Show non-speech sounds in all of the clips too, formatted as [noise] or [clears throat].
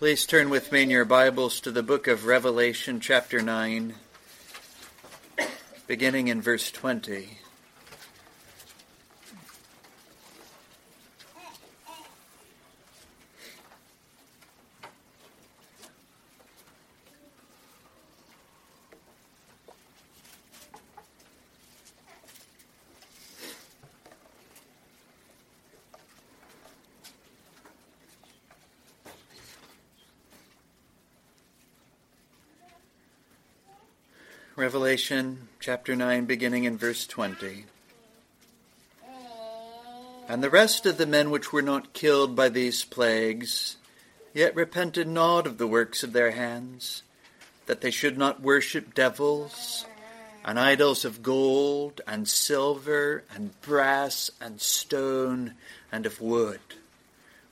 Please turn with me in your Bibles to the book of Revelation, chapter 9, beginning in verse 20. Revelation chapter 9, beginning in verse 20. And the rest of the men which were not killed by these plagues, yet repented not of the works of their hands, that they should not worship devils, and idols of gold, and silver, and brass, and stone, and of wood,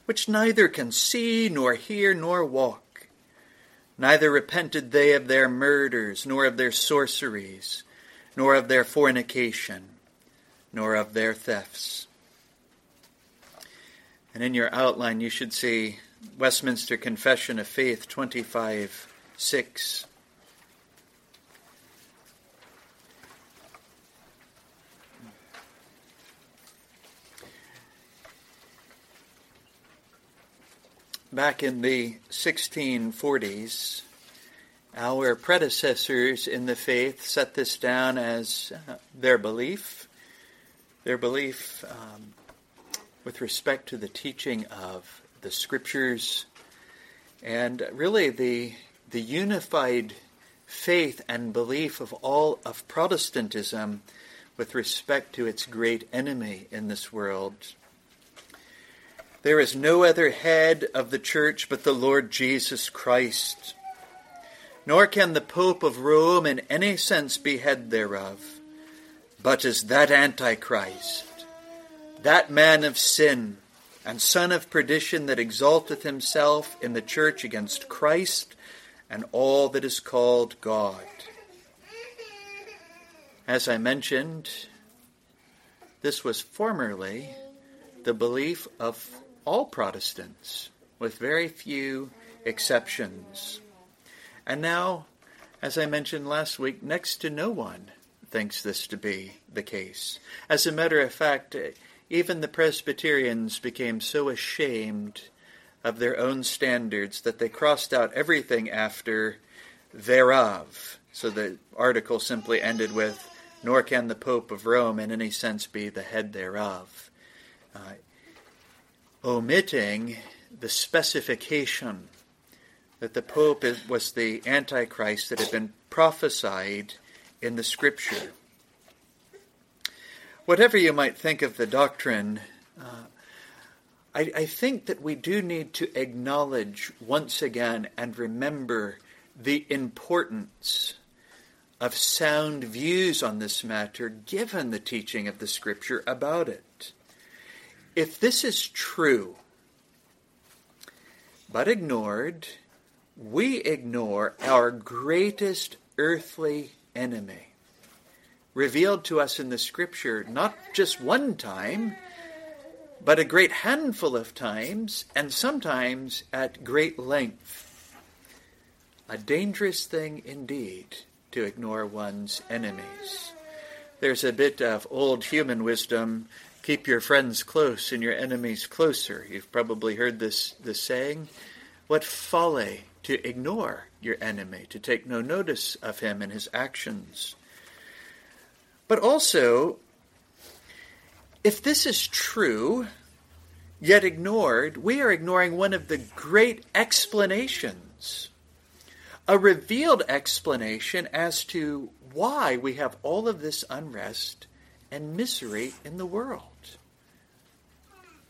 which neither can see, nor hear, nor walk Neither repented they of their murders, nor of their sorceries, nor of their fornication, nor of their thefts. And in your outline, you should see Westminster Confession of Faith 25 6. Back in the 1640s, our predecessors in the faith set this down as uh, their belief, their belief um, with respect to the teaching of the scriptures, and really the the unified faith and belief of all of Protestantism with respect to its great enemy in this world, there is no other head of the church but the Lord Jesus Christ. Nor can the Pope of Rome in any sense be head thereof, but is that Antichrist, that man of sin, and son of perdition that exalteth himself in the church against Christ and all that is called God. As I mentioned, this was formerly the belief of all Protestants, with very few exceptions. And now, as I mentioned last week, next to no one thinks this to be the case. As a matter of fact, even the Presbyterians became so ashamed of their own standards that they crossed out everything after thereof. So the article simply ended with, nor can the Pope of Rome in any sense be the head thereof. Uh, omitting the specification that the Pope was the Antichrist that had been prophesied in the Scripture. Whatever you might think of the doctrine, uh, I, I think that we do need to acknowledge once again and remember the importance of sound views on this matter given the teaching of the Scripture about it. If this is true, but ignored, we ignore our greatest earthly enemy, revealed to us in the Scripture not just one time, but a great handful of times, and sometimes at great length. A dangerous thing indeed to ignore one's enemies. There's a bit of old human wisdom Keep your friends close and your enemies closer. You've probably heard this, this saying. What folly to ignore your enemy, to take no notice of him and his actions. But also, if this is true, yet ignored, we are ignoring one of the great explanations, a revealed explanation as to why we have all of this unrest and misery in the world.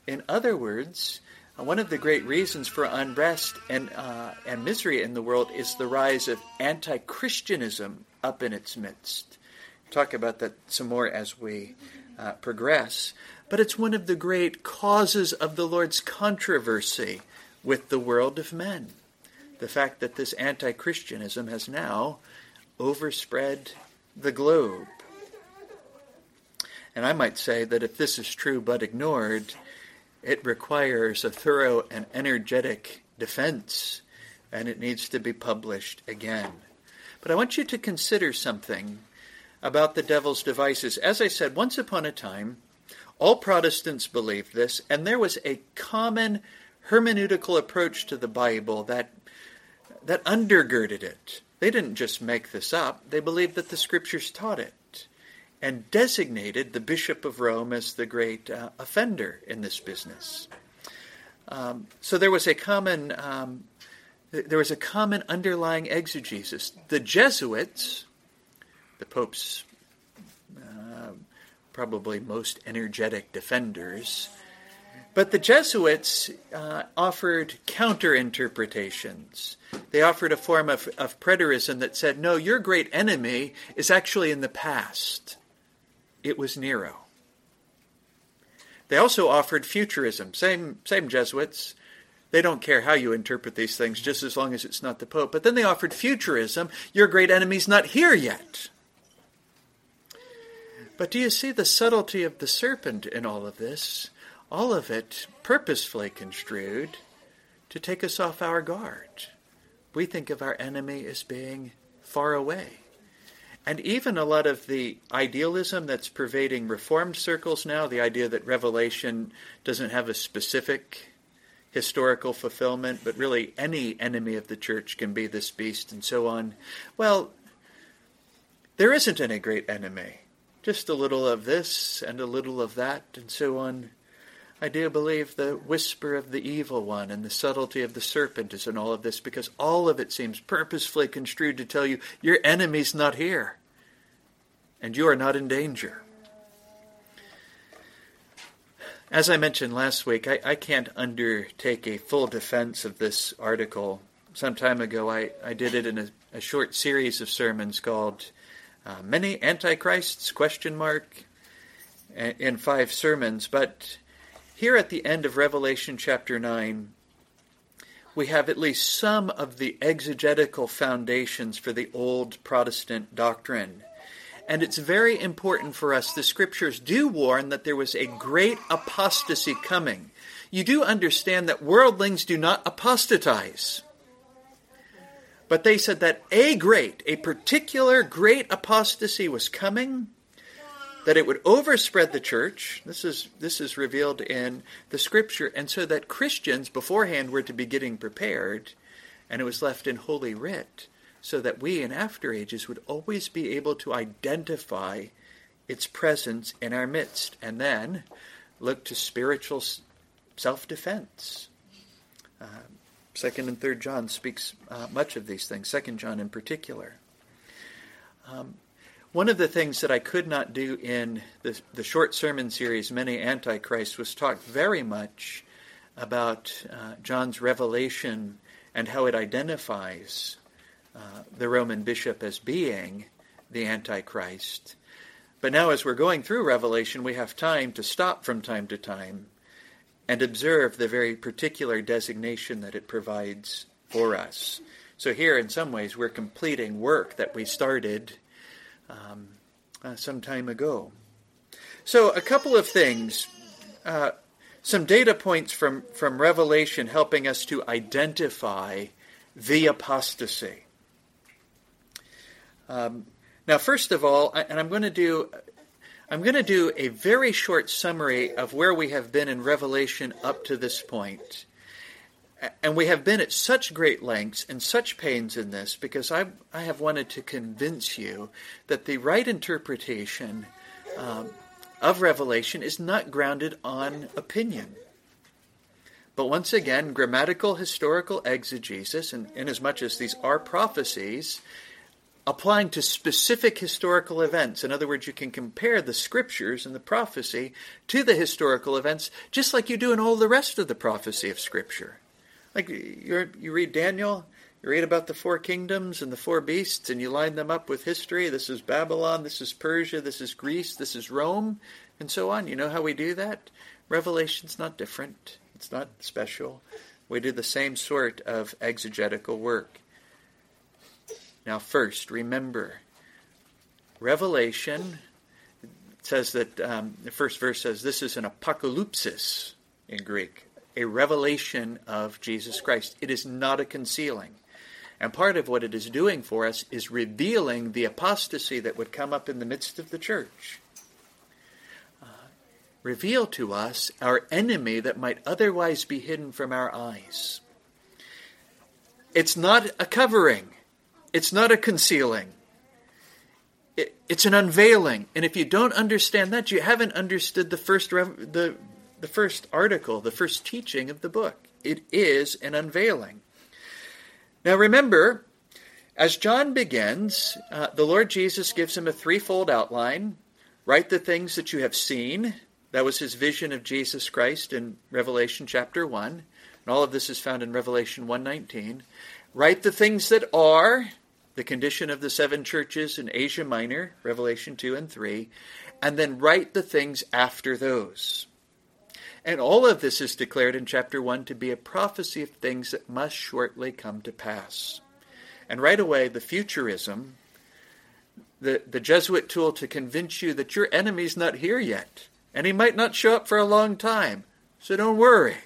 In other words, one of the great reasons for unrest and, uh, and misery in the world is the rise of anti Christianism up in its midst. talk about that some more as we uh, progress. But it's one of the great causes of the Lord's controversy with the world of men. The fact that this anti Christianism has now overspread the globe. And I might say that if this is true but ignored, it requires a thorough and energetic defense and it needs to be published again. But I want you to consider something about the devil's devices. As I said, once upon a time, all Protestants believed this, and there was a common hermeneutical approach to the Bible that, that undergirded it. They didn't just make this up, they believed that the Scriptures taught it and designated the Bishop of Rome as the great uh, offender in this business. Um, so there was a common um, there was a common underlying exegesis. The Jesuits, the Pope's uh, probably most energetic defenders, but the Jesuits uh, offered counter interpretations. They offered a form of, of preterism that said, no, your great enemy is actually in the past. It was Nero. They also offered futurism. Same, same Jesuits. They don't care how you interpret these things, just as long as it's not the Pope. But then they offered futurism. Your great enemy's not here yet. But do you see the subtlety of the serpent in all of this? All of it purposefully construed to take us off our guard. We think of our enemy as being far away. And even a lot of the idealism that's pervading Reformed circles now, the idea that Revelation doesn't have a specific historical fulfillment, but really any enemy of the church can be this beast and so on. Well, there isn't any great enemy. Just a little of this and a little of that and so on. I do believe the whisper of the evil one and the subtlety of the serpent is in all of this because all of it seems purposefully construed to tell you your enemy's not here and you are not in danger. As I mentioned last week, I, I can't undertake a full defense of this article. Some time ago, I, I did it in a, a short series of sermons called uh, "Many Antichrists?" question mark in five sermons. But here at the end of Revelation chapter nine, we have at least some of the exegetical foundations for the old Protestant doctrine and it's very important for us. The scriptures do warn that there was a great apostasy coming. You do understand that worldlings do not apostatize. But they said that a great, a particular great apostasy was coming, that it would overspread the church. This is, this is revealed in the scripture. And so that Christians beforehand were to be getting prepared, and it was left in Holy Writ so that we in after ages would always be able to identify its presence in our midst and then look to spiritual self-defense. Uh, second and third John speaks uh, much of these things. Second John in particular. Um, one of the things that I could not do in the, the short sermon series, Many Antichrists, was talk very much about uh, John's revelation and how it identifies uh, the Roman bishop as being the Antichrist. But now, as we're going through Revelation, we have time to stop from time to time and observe the very particular designation that it provides for us. So, here, in some ways, we're completing work that we started um, uh, some time ago. So, a couple of things. Uh, some data points from, from Revelation helping us to identify the apostasy. Um, now, first of all, and I'm going to do I'm going to do a very short summary of where we have been in Revelation up to this point. And we have been at such great lengths and such pains in this because I, I have wanted to convince you that the right interpretation um, of Revelation is not grounded on opinion. But once again, grammatical historical exegesis, and inasmuch as these are prophecies, applying to specific historical events. In other words, you can compare the scriptures and the prophecy to the historical events, just like you do in all the rest of the prophecy of Scripture. Like you you read Daniel, you read about the four kingdoms and the four beasts, and you line them up with history. This is Babylon, this is Persia, this is Greece, this is Rome, and so on. You know how we do that? Revelation's not different, it's not special. We do the same sort of exegetical work. Now, first, remember, Revelation says that um, the first verse says this is an apocalypsis in Greek, a revelation of Jesus Christ. It is not a concealing. And part of what it is doing for us is revealing the apostasy that would come up in the midst of the church. Uh, reveal to us our enemy that might otherwise be hidden from our eyes. It's not a covering, it's not a concealing. It, it's an unveiling, and if you don't understand that, you haven't understood the first the the first article, the first teaching of the book. It is an unveiling. Now remember, as John begins, uh, the Lord Jesus gives him a threefold outline. Write the things that you have seen. That was his vision of Jesus Christ in Revelation chapter 1. And all of this is found in Revelation 119. Write the things that are, the condition of the seven churches in Asia Minor, Revelation 2 and 3, and then write the things after those. And all of this is declared in chapter 1 to be a prophecy of things that must shortly come to pass. And right away, the futurism, the, the Jesuit tool to convince you that your enemy's not here yet, and he might not show up for a long time. So don't worry.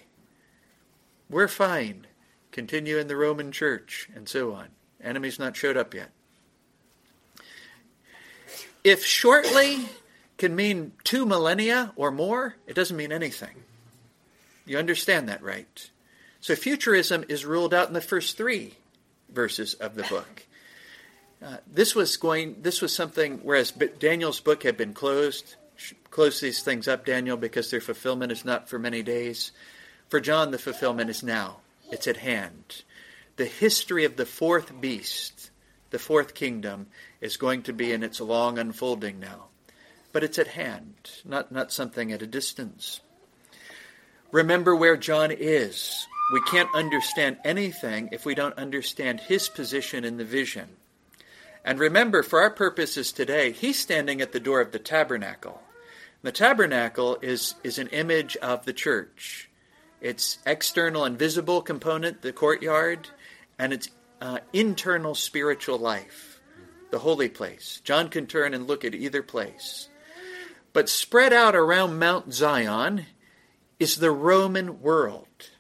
We're fine. Continue in the Roman church, and so on. Enemy's not showed up yet. If shortly can mean two millennia or more, it doesn't mean anything. You understand that, right? So futurism is ruled out in the first three verses of the book. Uh, this was going. This was something. Whereas Daniel's book had been closed, close these things up, Daniel, because their fulfillment is not for many days. For John, the fulfillment is now. It's at hand. The history of the fourth beast, the fourth kingdom, is going to be in its long unfolding now. But it's at hand, not, not something at a distance. Remember where John is. We can't understand anything if we don't understand his position in the vision. And remember, for our purposes today, he's standing at the door of the tabernacle. The tabernacle is, is an image of the church. Its external and visible component, the courtyard, and its uh, internal spiritual life, the holy place. John can turn and look at either place. But spread out around Mount Zion is the Roman world.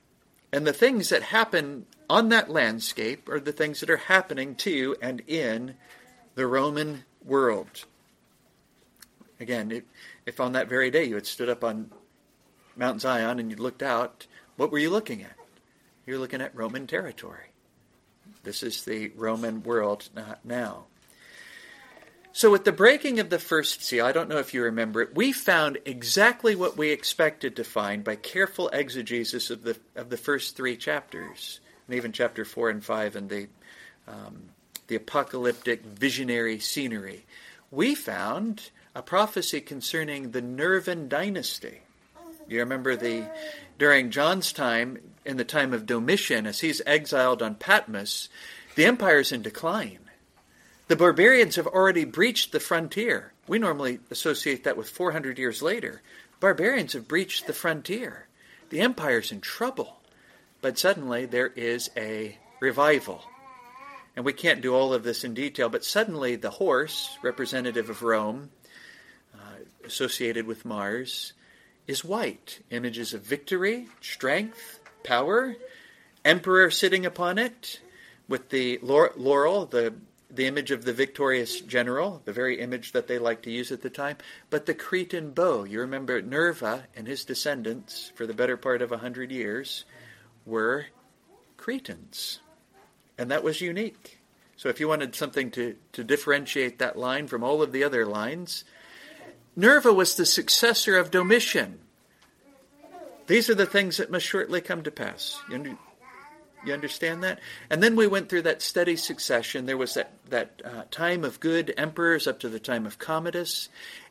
And the things that happen on that landscape are the things that are happening to and in the Roman world. Again, if, if on that very day you had stood up on Mount Zion and you looked out, what were you looking at? You're looking at Roman territory. This is the Roman world not now. So, with the breaking of the first seal, I don't know if you remember it, we found exactly what we expected to find by careful exegesis of the of the first three chapters, and even chapter four and five, and the um, the apocalyptic visionary scenery. We found a prophecy concerning the Nervan dynasty. You remember the during John's time, in the time of Domitian, as he's exiled on Patmos, the empire's in decline. The barbarians have already breached the frontier. We normally associate that with 400 years later. Barbarians have breached the frontier. The empire's in trouble. But suddenly there is a revival. And we can't do all of this in detail, but suddenly the horse, representative of Rome, uh, associated with Mars, is white. Images of victory, strength, power, emperor sitting upon it, with the laurel, the the image of the victorious general, the very image that they liked to use at the time, but the Cretan bow. You remember Nerva and his descendants, for the better part of a hundred years, were Cretans. And that was unique. So if you wanted something to, to differentiate that line from all of the other lines, Nerva was the successor of Domitian. These are the things that must shortly come to pass. You understand that? And then we went through that steady succession. There was that, that uh, time of good emperors up to the time of Commodus.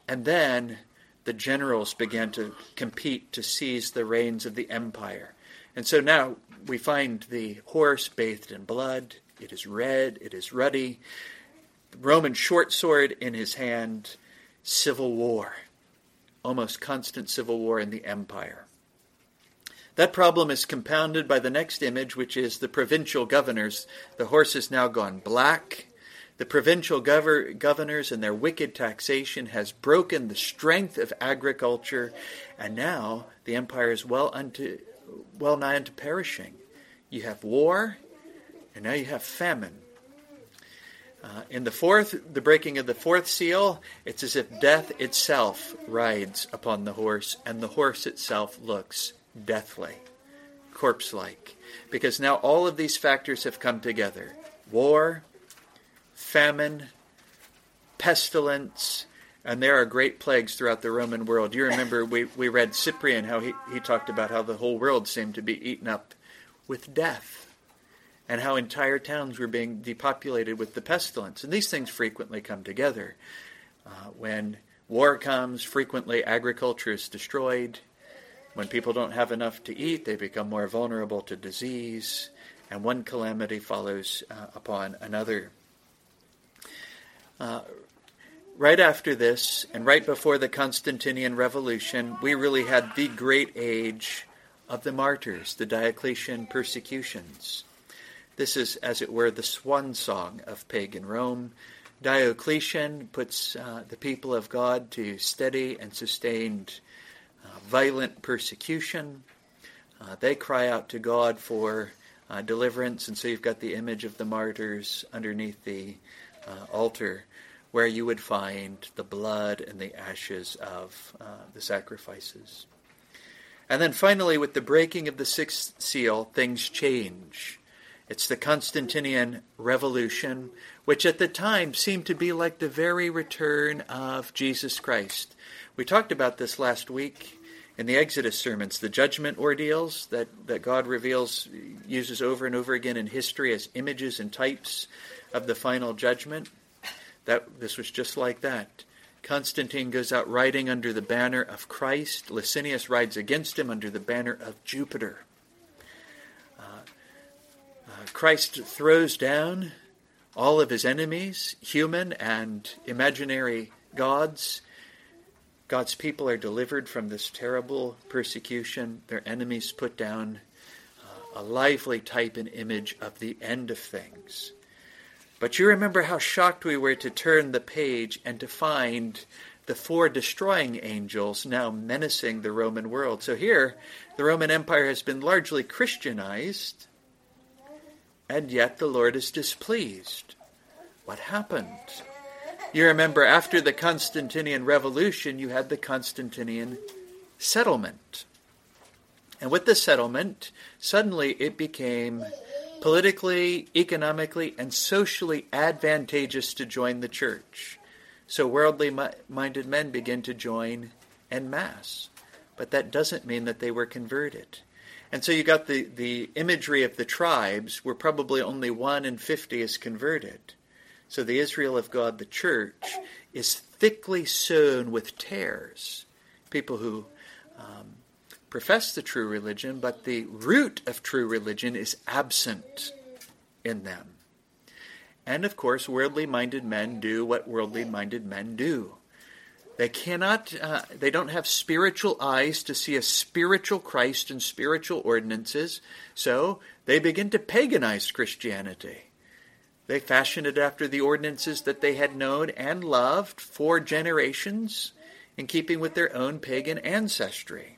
And then the generals began to compete to seize the reins of the empire. And so now we find the horse bathed in blood. It is red, it is ruddy. The Roman short sword in his hand. Civil war. Almost constant civil war in the empire. That problem is compounded by the next image, which is the provincial governors. The horse has now gone black. The provincial gov- governors and their wicked taxation has broken the strength of agriculture, and now the empire is well unto well nigh unto perishing. You have war, and now you have famine. Uh, in the fourth, the breaking of the fourth seal, it's as if death itself rides upon the horse, and the horse itself looks deathly, corpse like. Because now all of these factors have come together war, famine, pestilence, and there are great plagues throughout the Roman world. You remember we, we read Cyprian, how he, he talked about how the whole world seemed to be eaten up with death and how entire towns were being depopulated with the pestilence. And these things frequently come together. Uh, when war comes, frequently agriculture is destroyed. When people don't have enough to eat, they become more vulnerable to disease, and one calamity follows uh, upon another. Uh, right after this, and right before the Constantinian Revolution, we really had the great age of the martyrs, the Diocletian persecutions. This is, as it were, the swan song of pagan Rome. Diocletian puts uh, the people of God to steady and sustained violent persecution. Uh, they cry out to God for uh, deliverance, and so you've got the image of the martyrs underneath the uh, altar where you would find the blood and the ashes of uh, the sacrifices. And then finally, with the breaking of the sixth seal, things change. It's the Constantinian Revolution, which at the time seemed to be like the very return of Jesus Christ. We talked about this last week in the Exodus sermons, the judgment ordeals that, that God reveals, uses over and over again in history as images and types of the final judgment. That this was just like that. Constantine goes out riding under the banner of Christ. Licinius rides against him under the banner of Jupiter. Uh, uh, Christ throws down all of his enemies, human and imaginary gods. God's people are delivered from this terrible persecution. Their enemies put down uh, a lively type and image of the end of things. But you remember how shocked we were to turn the page and to find the four destroying angels now menacing the Roman world. So here, the Roman Empire has been largely Christianized and yet the Lord is displeased. What happened? You remember after the Constantinian Revolution, you had the Constantinian settlement. And with the settlement, suddenly it became politically, economically, and socially advantageous to join the church. So worldly minded men begin to join en masse. But that doesn't mean that they were converted. And so you got the, the imagery of the tribes where probably only one in 50 is converted. So the Israel of God, the church, is thickly sown with tares. People who um, profess the true religion, but the root of true religion is absent in them. And of course, worldly minded men do what worldly minded men do. They cannot, uh, they don't have spiritual eyes to see a spiritual Christ and spiritual ordinances, so they begin to paganize Christianity. They fashioned it after the ordinances that they had known and loved for generations, in keeping with their own pagan ancestry.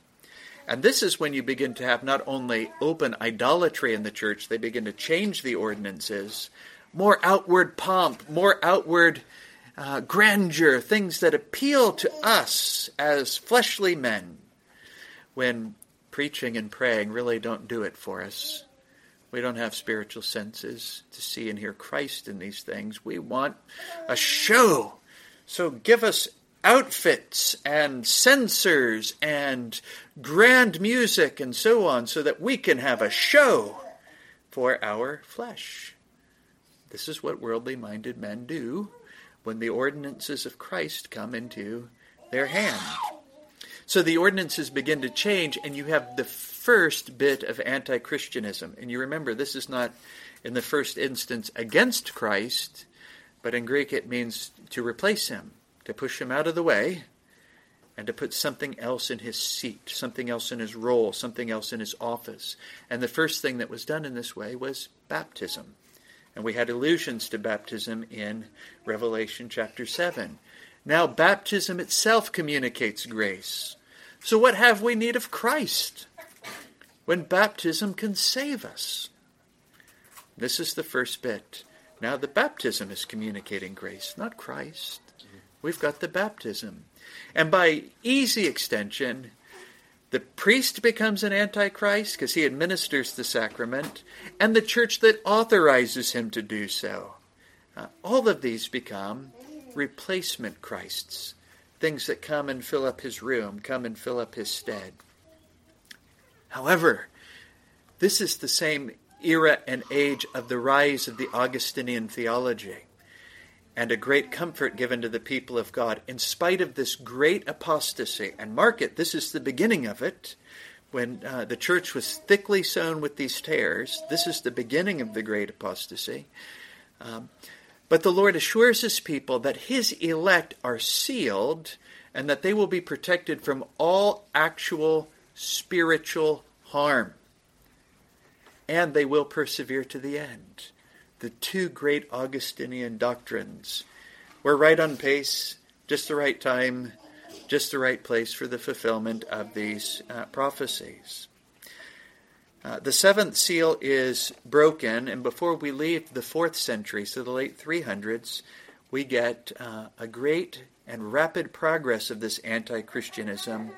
And this is when you begin to have not only open idolatry in the church, they begin to change the ordinances, more outward pomp, more outward uh, grandeur, things that appeal to us as fleshly men, when preaching and praying really don't do it for us. We don't have spiritual senses to see and hear Christ in these things. We want a show. So give us outfits and censers and grand music and so on so that we can have a show for our flesh. This is what worldly minded men do when the ordinances of Christ come into their hand. So the ordinances begin to change, and you have the first bit of anti Christianism. And you remember, this is not in the first instance against Christ, but in Greek it means to replace him, to push him out of the way, and to put something else in his seat, something else in his role, something else in his office. And the first thing that was done in this way was baptism. And we had allusions to baptism in Revelation chapter 7. Now, baptism itself communicates grace. So, what have we need of Christ? When baptism can save us. This is the first bit. Now, the baptism is communicating grace, not Christ. We've got the baptism. And by easy extension, the priest becomes an antichrist because he administers the sacrament, and the church that authorizes him to do so. Uh, all of these become replacement Christs, things that come and fill up his room, come and fill up his stead. However, this is the same era and age of the rise of the Augustinian theology and a great comfort given to the people of God in spite of this great apostasy. And mark it, this is the beginning of it. When uh, the church was thickly sown with these tares, this is the beginning of the great apostasy. Um, but the Lord assures his people that his elect are sealed and that they will be protected from all actual spiritual harm. And they will persevere to the end. The two great Augustinian doctrines. We're right on pace, just the right time, just the right place for the fulfillment of these uh, prophecies. Uh, the seventh seal is broken, and before we leave the fourth century, so the late 300s, we get uh, a great and rapid progress of this anti Christianism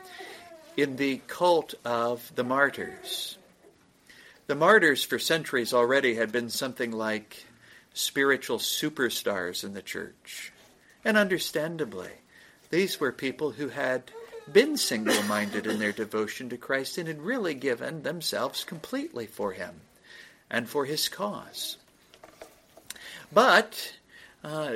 in the cult of the martyrs. The martyrs, for centuries already, had been something like spiritual superstars in the church. And understandably, these were people who had been single minded in their devotion to Christ and had really given themselves completely for Him and for His cause. But uh,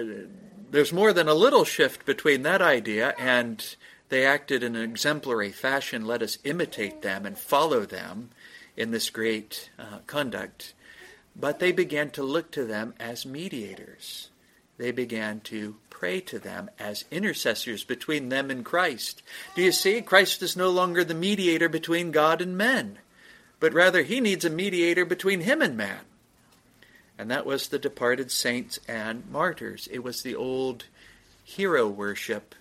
there's more than a little shift between that idea and they acted in an exemplary fashion. Let us imitate them and follow them in this great uh, conduct. But they began to look to them as mediators. They began to pray to them as intercessors between them and Christ. Do you see? Christ is no longer the mediator between God and men, but rather he needs a mediator between him and man. And that was the departed saints and martyrs. It was the old hero worship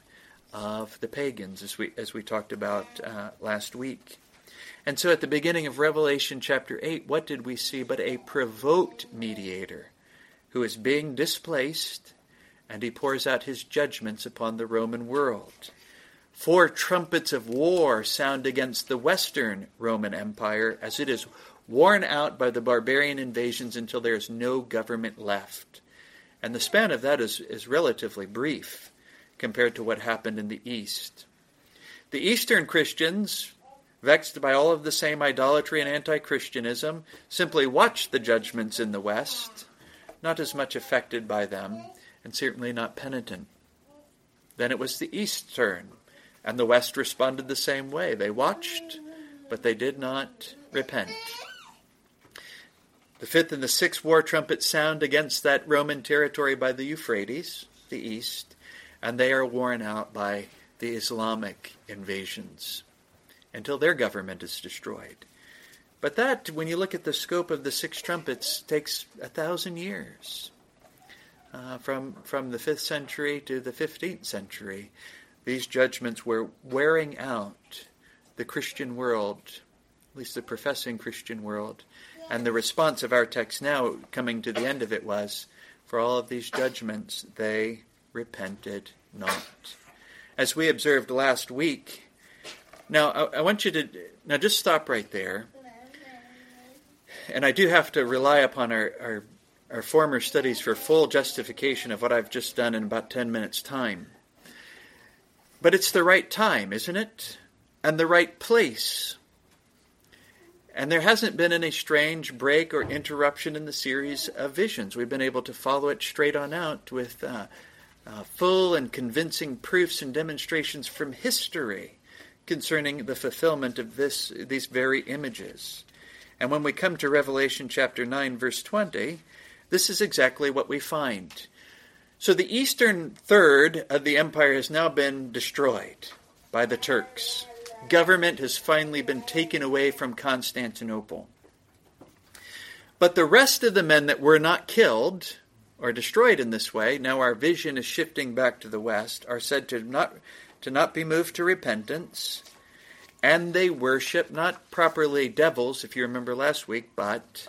of the pagans, as we, as we talked about uh, last week. And so at the beginning of Revelation chapter 8, what did we see but a provoked mediator who is being displaced and he pours out his judgments upon the Roman world. Four trumpets of war sound against the Western Roman Empire as it is worn out by the barbarian invasions until there is no government left. And the span of that is, is relatively brief compared to what happened in the East. The Eastern Christians, vexed by all of the same idolatry and anti Christianism, simply watched the judgments in the West, not as much affected by them and certainly not penitent. Then it was the East's turn, and the West responded the same way. They watched, but they did not repent. The fifth and the sixth war trumpets sound against that Roman territory by the Euphrates, the East, and they are worn out by the Islamic invasions until their government is destroyed. But that, when you look at the scope of the six trumpets, takes a thousand years uh, from, from the 5th century to the 15th century. These judgments were wearing out the Christian world, at least the professing Christian world. And the response of our text now, coming to the end of it, was for all of these judgments, they repented not. As we observed last week, now I, I want you to now just stop right there. And I do have to rely upon our, our our former studies for full justification of what I've just done in about 10 minutes' time. But it's the right time, isn't it? And the right place. And there hasn't been any strange break or interruption in the series of visions. We've been able to follow it straight on out with uh, uh, full and convincing proofs and demonstrations from history concerning the fulfillment of this, these very images. And when we come to Revelation chapter 9, verse 20, this is exactly what we find. So the eastern third of the empire has now been destroyed by the Turks. Government has finally been taken away from Constantinople. But the rest of the men that were not killed or destroyed in this way, now our vision is shifting back to the west, are said to not, to not be moved to repentance. and they worship not properly devils, if you remember last week, but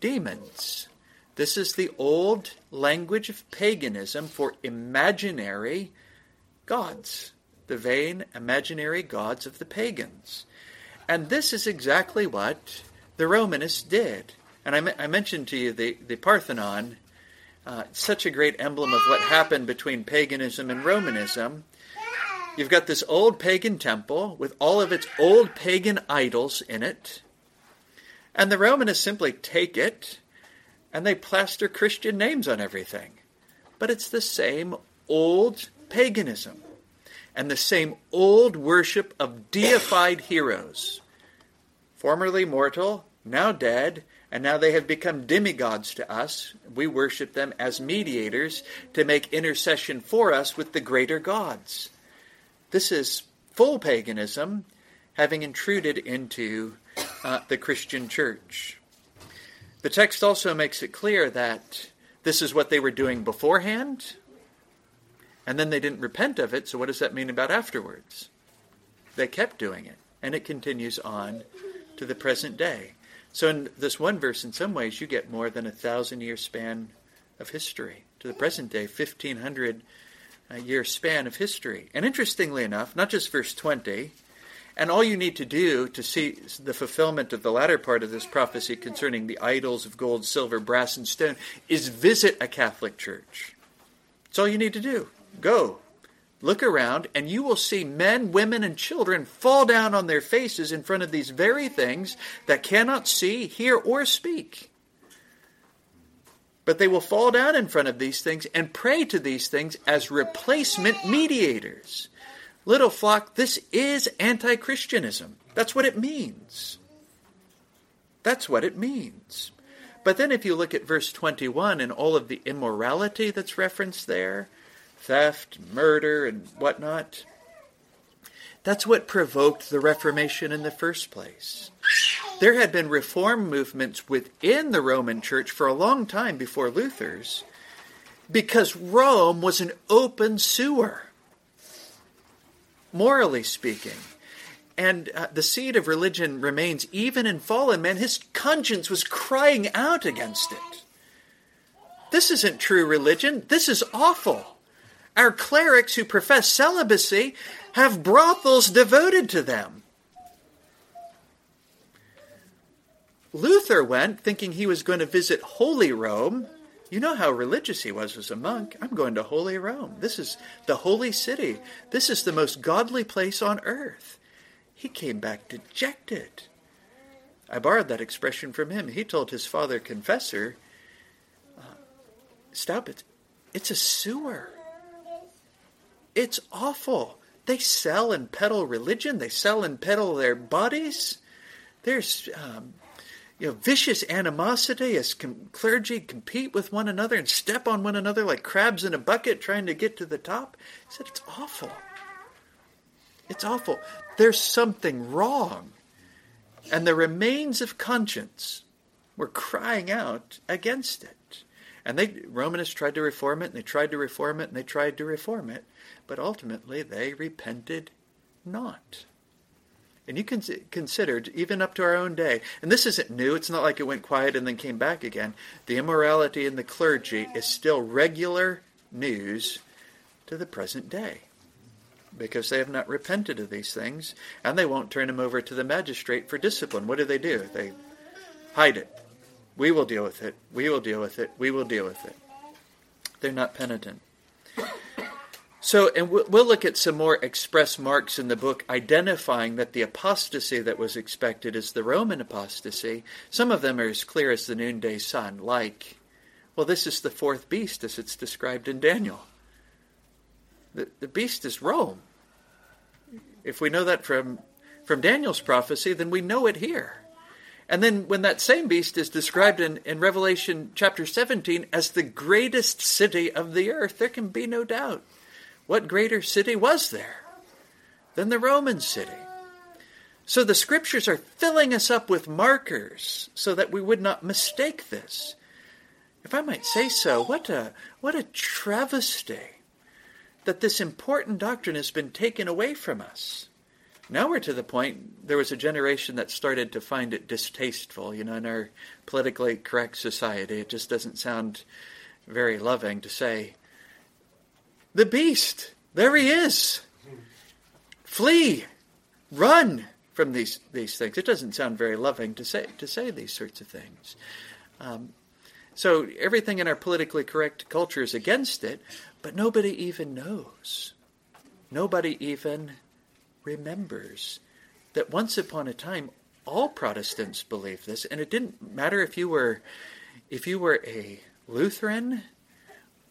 demons. This is the old language of paganism for imaginary gods, the vain imaginary gods of the pagans. And this is exactly what the Romanists did. And I, I mentioned to you the, the Parthenon, uh, such a great emblem of what happened between paganism and Romanism. You've got this old pagan temple with all of its old pagan idols in it. And the Romanists simply take it and they plaster Christian names on everything. But it's the same old paganism and the same old worship of deified heroes, formerly mortal, now dead, and now they have become demigods to us. We worship them as mediators to make intercession for us with the greater gods. This is full paganism having intruded into uh, the Christian church. The text also makes it clear that this is what they were doing beforehand, and then they didn't repent of it, so what does that mean about afterwards? They kept doing it, and it continues on to the present day. So, in this one verse, in some ways, you get more than a thousand year span of history. To the present day, 1500 uh, year span of history. And interestingly enough, not just verse 20, and all you need to do to see the fulfillment of the latter part of this prophecy concerning the idols of gold, silver, brass, and stone is visit a Catholic church. That's all you need to do. Go. Look around, and you will see men, women, and children fall down on their faces in front of these very things that cannot see, hear, or speak. But they will fall down in front of these things and pray to these things as replacement mediators. Little flock, this is anti Christianism. That's what it means. That's what it means. But then if you look at verse 21 and all of the immorality that's referenced there, theft, murder, and whatnot, that's what provoked the Reformation in the first place. There had been reform movements within the Roman Church for a long time before Luther's because Rome was an open sewer morally speaking. And uh, the seed of religion remains even in fallen man. His conscience was crying out against it. This isn't true religion. This is awful. Our clerics who profess celibacy have brothels devoted to them. Luther went thinking he was going to visit Holy Rome, you know how religious he was as a monk. I'm going to Holy Rome. This is the holy city. This is the most godly place on earth. He came back dejected. I borrowed that expression from him. He told his father confessor, uh, Stop it. It's a sewer. It's awful. They sell and peddle religion. They sell and peddle their bodies. There's um, you know, vicious animosity as com- clergy compete with one another and step on one another like crabs in a bucket trying to get to the top. He said, It's awful. It's awful. There's something wrong. And the remains of conscience were crying out against it. And they Romanists tried to reform it, and they tried to reform it, and they tried to reform it, but ultimately they repented not. And you can consider, even up to our own day, and this isn't new, it's not like it went quiet and then came back again. The immorality in the clergy is still regular news to the present day because they have not repented of these things and they won't turn them over to the magistrate for discipline. What do they do? They hide it. We will deal with it. We will deal with it. We will deal with it. They're not penitent. So, and we'll look at some more express marks in the book identifying that the apostasy that was expected is the Roman apostasy. Some of them are as clear as the noonday sun, like, well, this is the fourth beast as it's described in Daniel. The, the beast is Rome. If we know that from, from Daniel's prophecy, then we know it here. And then when that same beast is described in, in Revelation chapter 17 as the greatest city of the earth, there can be no doubt what greater city was there than the Roman city? So the scriptures are filling us up with markers so that we would not mistake this. If I might say so, what a, what a travesty that this important doctrine has been taken away from us. Now we're to the point, there was a generation that started to find it distasteful. You know, in our politically correct society, it just doesn't sound very loving to say, the beast, there he is. Flee, run from these, these things. It doesn't sound very loving to say, to say these sorts of things. Um, so everything in our politically correct culture is against it, but nobody even knows. Nobody even remembers that once upon a time all Protestants believed this, and it didn't matter if you were if you were a Lutheran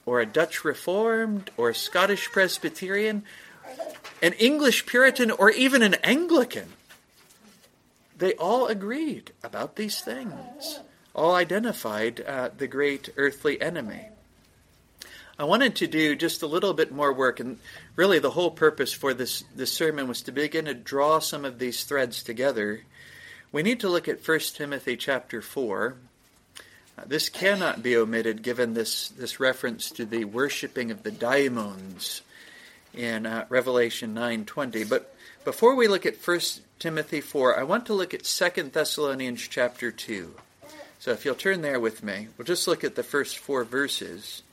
or a Dutch Reformed or a Scottish Presbyterian, an English Puritan or even an Anglican. They all agreed about these things, all identified uh, the great earthly enemy. I wanted to do just a little bit more work, and really the whole purpose for this, this sermon was to begin to draw some of these threads together. We need to look at 1 Timothy chapter 4. This cannot be omitted given this, this reference to the worshiping of the daimons in uh, Revelation 9:20. But before we look at 1 Timothy 4, I want to look at 2 Thessalonians chapter 2. So if you'll turn there with me, we'll just look at the first four verses.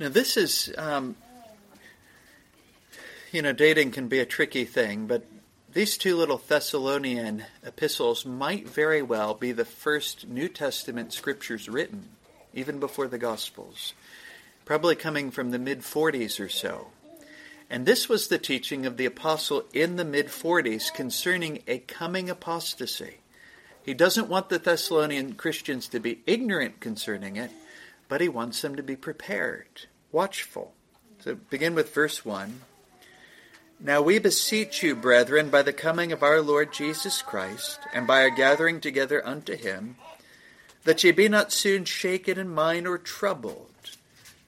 Now, this is, um, you know, dating can be a tricky thing, but these two little Thessalonian epistles might very well be the first New Testament scriptures written, even before the Gospels, probably coming from the mid 40s or so. And this was the teaching of the apostle in the mid 40s concerning a coming apostasy. He doesn't want the Thessalonian Christians to be ignorant concerning it, but he wants them to be prepared, watchful. So begin with verse 1. Now we beseech you, brethren, by the coming of our Lord Jesus Christ, and by our gathering together unto him, that ye be not soon shaken in mind or troubled,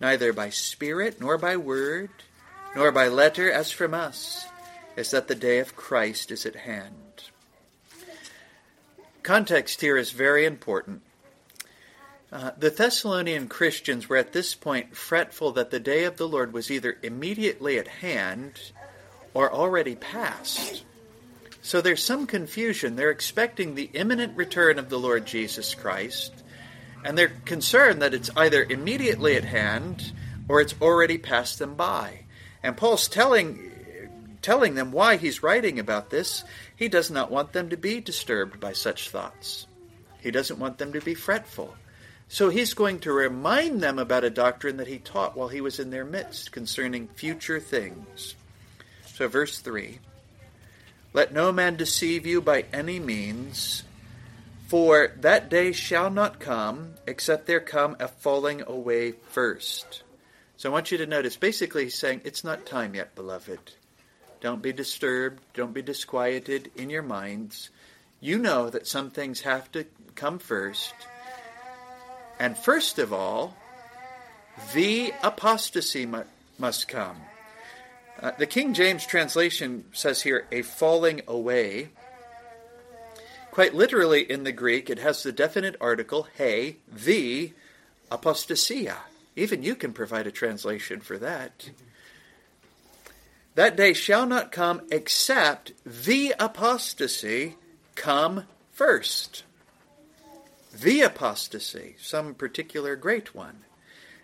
neither by spirit, nor by word, nor by letter as from us, as that the day of Christ is at hand. Context here is very important. Uh, the Thessalonian Christians were at this point fretful that the day of the Lord was either immediately at hand or already past. So there's some confusion. They're expecting the imminent return of the Lord Jesus Christ, and they're concerned that it's either immediately at hand or it's already passed them by. And Paul's telling telling them why he's writing about this. He does not want them to be disturbed by such thoughts. He doesn't want them to be fretful. So he's going to remind them about a doctrine that he taught while he was in their midst concerning future things. So, verse 3 Let no man deceive you by any means, for that day shall not come except there come a falling away first. So, I want you to notice basically, he's saying, It's not time yet, beloved. Don't be disturbed, don't be disquieted in your minds. You know that some things have to come first and first of all, the apostasy must come. Uh, the King James translation says here, a falling away. Quite literally in the Greek, it has the definite article, he, the apostasia. Even you can provide a translation for that. That day shall not come except the apostasy come first the apostasy, some particular great one.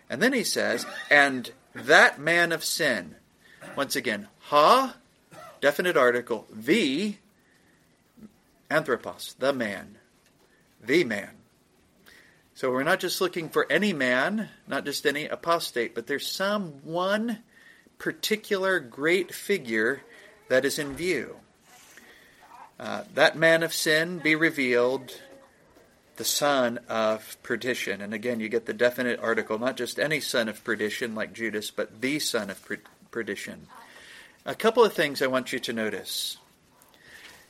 And then he says, and that man of sin. Once again, ha, definite article, the, anthropos, the man, the man. So we're not just looking for any man, not just any apostate, but there's some one particular great figure that is in view. Uh, that man of sin be revealed, the son of perdition. And again, you get the definite article, not just any son of perdition like Judas, but the son of perdition. A couple of things I want you to notice.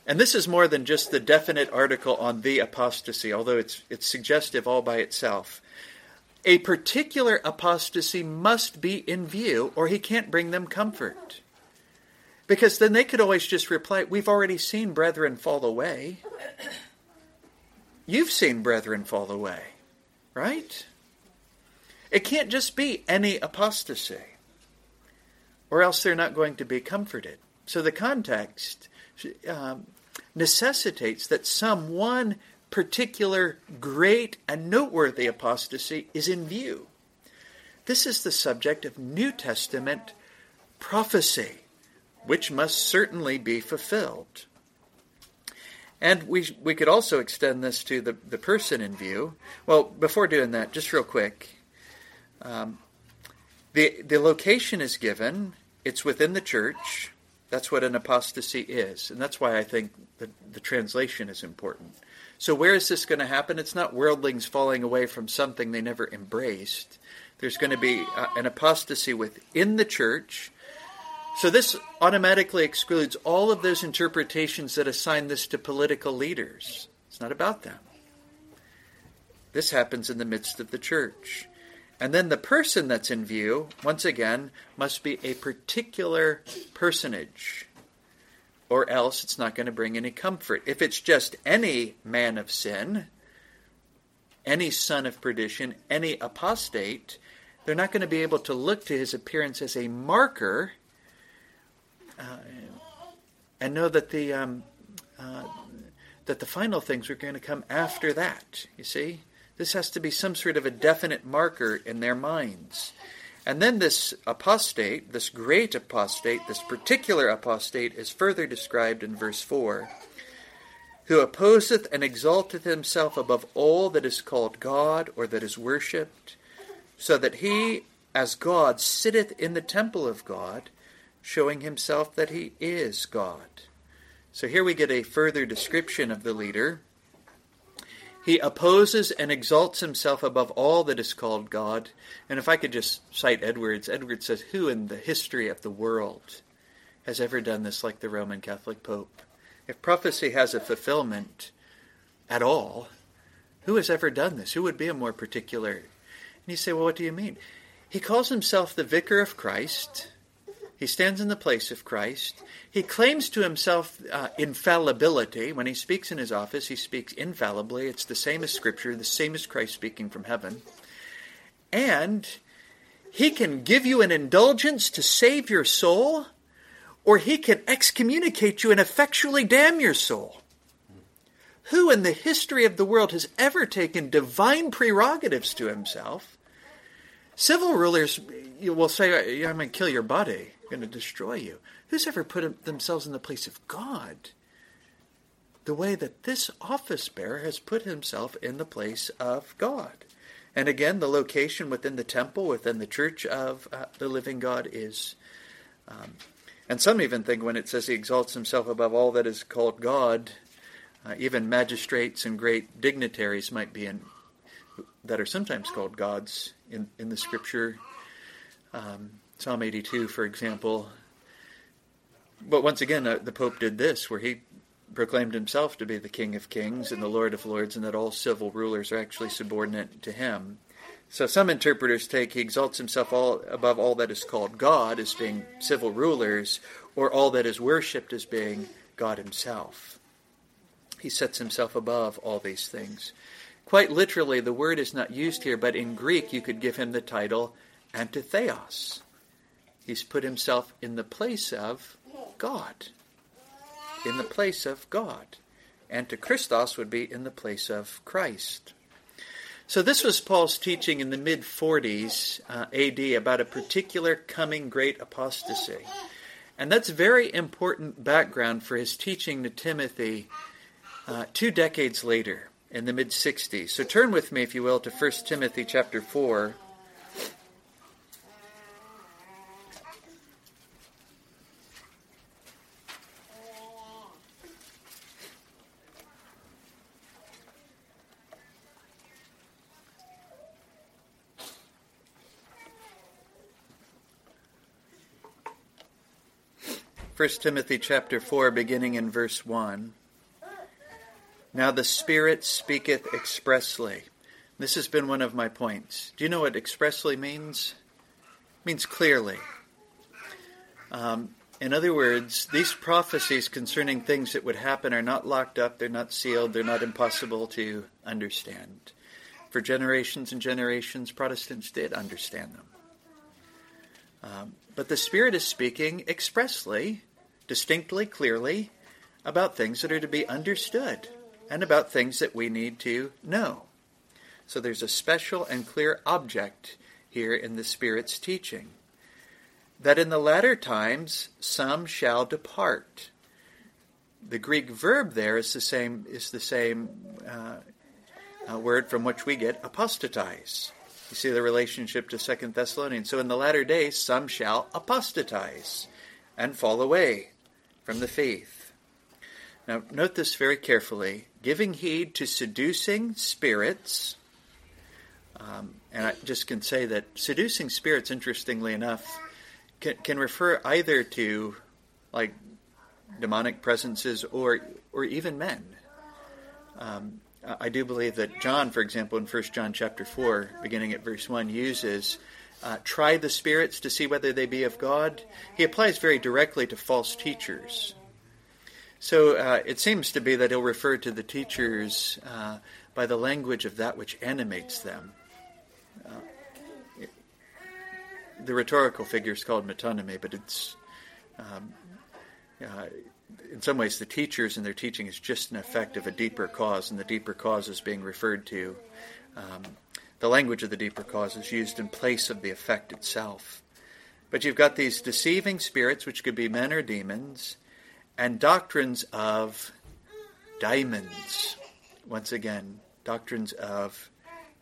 And this is more than just the definite article on the apostasy, although it's, it's suggestive all by itself. A particular apostasy must be in view, or he can't bring them comfort. Because then they could always just reply, We've already seen brethren fall away. You've seen brethren fall away, right? It can't just be any apostasy, or else they're not going to be comforted. So the context um, necessitates that some one particular great and noteworthy apostasy is in view. This is the subject of New Testament prophecy, which must certainly be fulfilled. And we, we could also extend this to the, the person in view. Well, before doing that, just real quick, um, the, the location is given, it's within the church. That's what an apostasy is. And that's why I think the, the translation is important. So, where is this going to happen? It's not worldlings falling away from something they never embraced. There's going to be uh, an apostasy within the church. So, this automatically excludes all of those interpretations that assign this to political leaders. It's not about them. This happens in the midst of the church. And then the person that's in view, once again, must be a particular personage or else it's not going to bring any comfort. If it's just any man of sin, any son of perdition, any apostate, they're not going to be able to look to his appearance as a marker and know that the um, uh, that the final things are going to come after that. You see, this has to be some sort of a definite marker in their minds. And then this apostate, this great apostate, this particular apostate, is further described in verse 4 who opposeth and exalteth himself above all that is called God or that is worshipped, so that he, as God, sitteth in the temple of God, showing himself that he is God. So here we get a further description of the leader. He opposes and exalts himself above all that is called God. And if I could just cite Edwards, Edwards says, Who in the history of the world has ever done this like the Roman Catholic Pope? If prophecy has a fulfillment at all, who has ever done this? Who would be a more particular? And you say, Well, what do you mean? He calls himself the vicar of Christ he stands in the place of Christ. He claims to himself uh, infallibility. When he speaks in his office, he speaks infallibly. It's the same as Scripture, the same as Christ speaking from heaven. And he can give you an indulgence to save your soul, or he can excommunicate you and effectually damn your soul. Who in the history of the world has ever taken divine prerogatives to himself? Civil rulers will say, I'm going to kill your body I'm going to destroy you. Who's ever put themselves in the place of God? The way that this office bearer has put himself in the place of God. And again, the location within the temple, within the church of uh, the living God is. Um, and some even think when it says he exalts himself above all that is called God, uh, even magistrates and great dignitaries might be in, that are sometimes called gods in, in the scripture. Um, Psalm 82, for example. But once again, uh, the Pope did this, where he proclaimed himself to be the King of Kings and the Lord of Lords, and that all civil rulers are actually subordinate to him. So some interpreters take he exalts himself all above all that is called God as being civil rulers, or all that is worshipped as being God himself. He sets himself above all these things. Quite literally, the word is not used here, but in Greek you could give him the title antitheos, He's put himself in the place of God. In the place of God. Antichristos would be in the place of Christ. So, this was Paul's teaching in the mid 40s uh, AD about a particular coming great apostasy. And that's very important background for his teaching to Timothy uh, two decades later in the mid 60s. So, turn with me, if you will, to 1 Timothy chapter 4. 1 Timothy chapter 4 beginning in verse 1. Now the Spirit speaketh expressly. This has been one of my points. Do you know what expressly means? It means clearly. Um, In other words, these prophecies concerning things that would happen are not locked up, they're not sealed, they're not impossible to understand. For generations and generations, Protestants did understand them. Um, but the Spirit is speaking expressly, distinctly, clearly about things that are to be understood and about things that we need to know. So there's a special and clear object here in the Spirit's teaching. That in the latter times some shall depart. The Greek verb there is the same is the same uh, uh, word from which we get apostatize. You see the relationship to Second Thessalonians. So in the latter days some shall apostatize and fall away from the faith. Now note this very carefully. Giving heed to seducing spirits um, and I just can say that seducing spirits, interestingly enough, can, can refer either to like demonic presences or or even men. Um, I do believe that John, for example, in 1 John chapter 4, beginning at verse 1, uses uh, try the spirits to see whether they be of God. He applies very directly to false teachers. So uh, it seems to be that he'll refer to the teachers uh, by the language of that which animates them the rhetorical figure is called metonymy, but it's um, uh, in some ways the teachers and their teaching is just an effect of a deeper cause, and the deeper cause is being referred to. Um, the language of the deeper cause is used in place of the effect itself. But you've got these deceiving spirits, which could be men or demons, and doctrines of daemons. Once again, doctrines of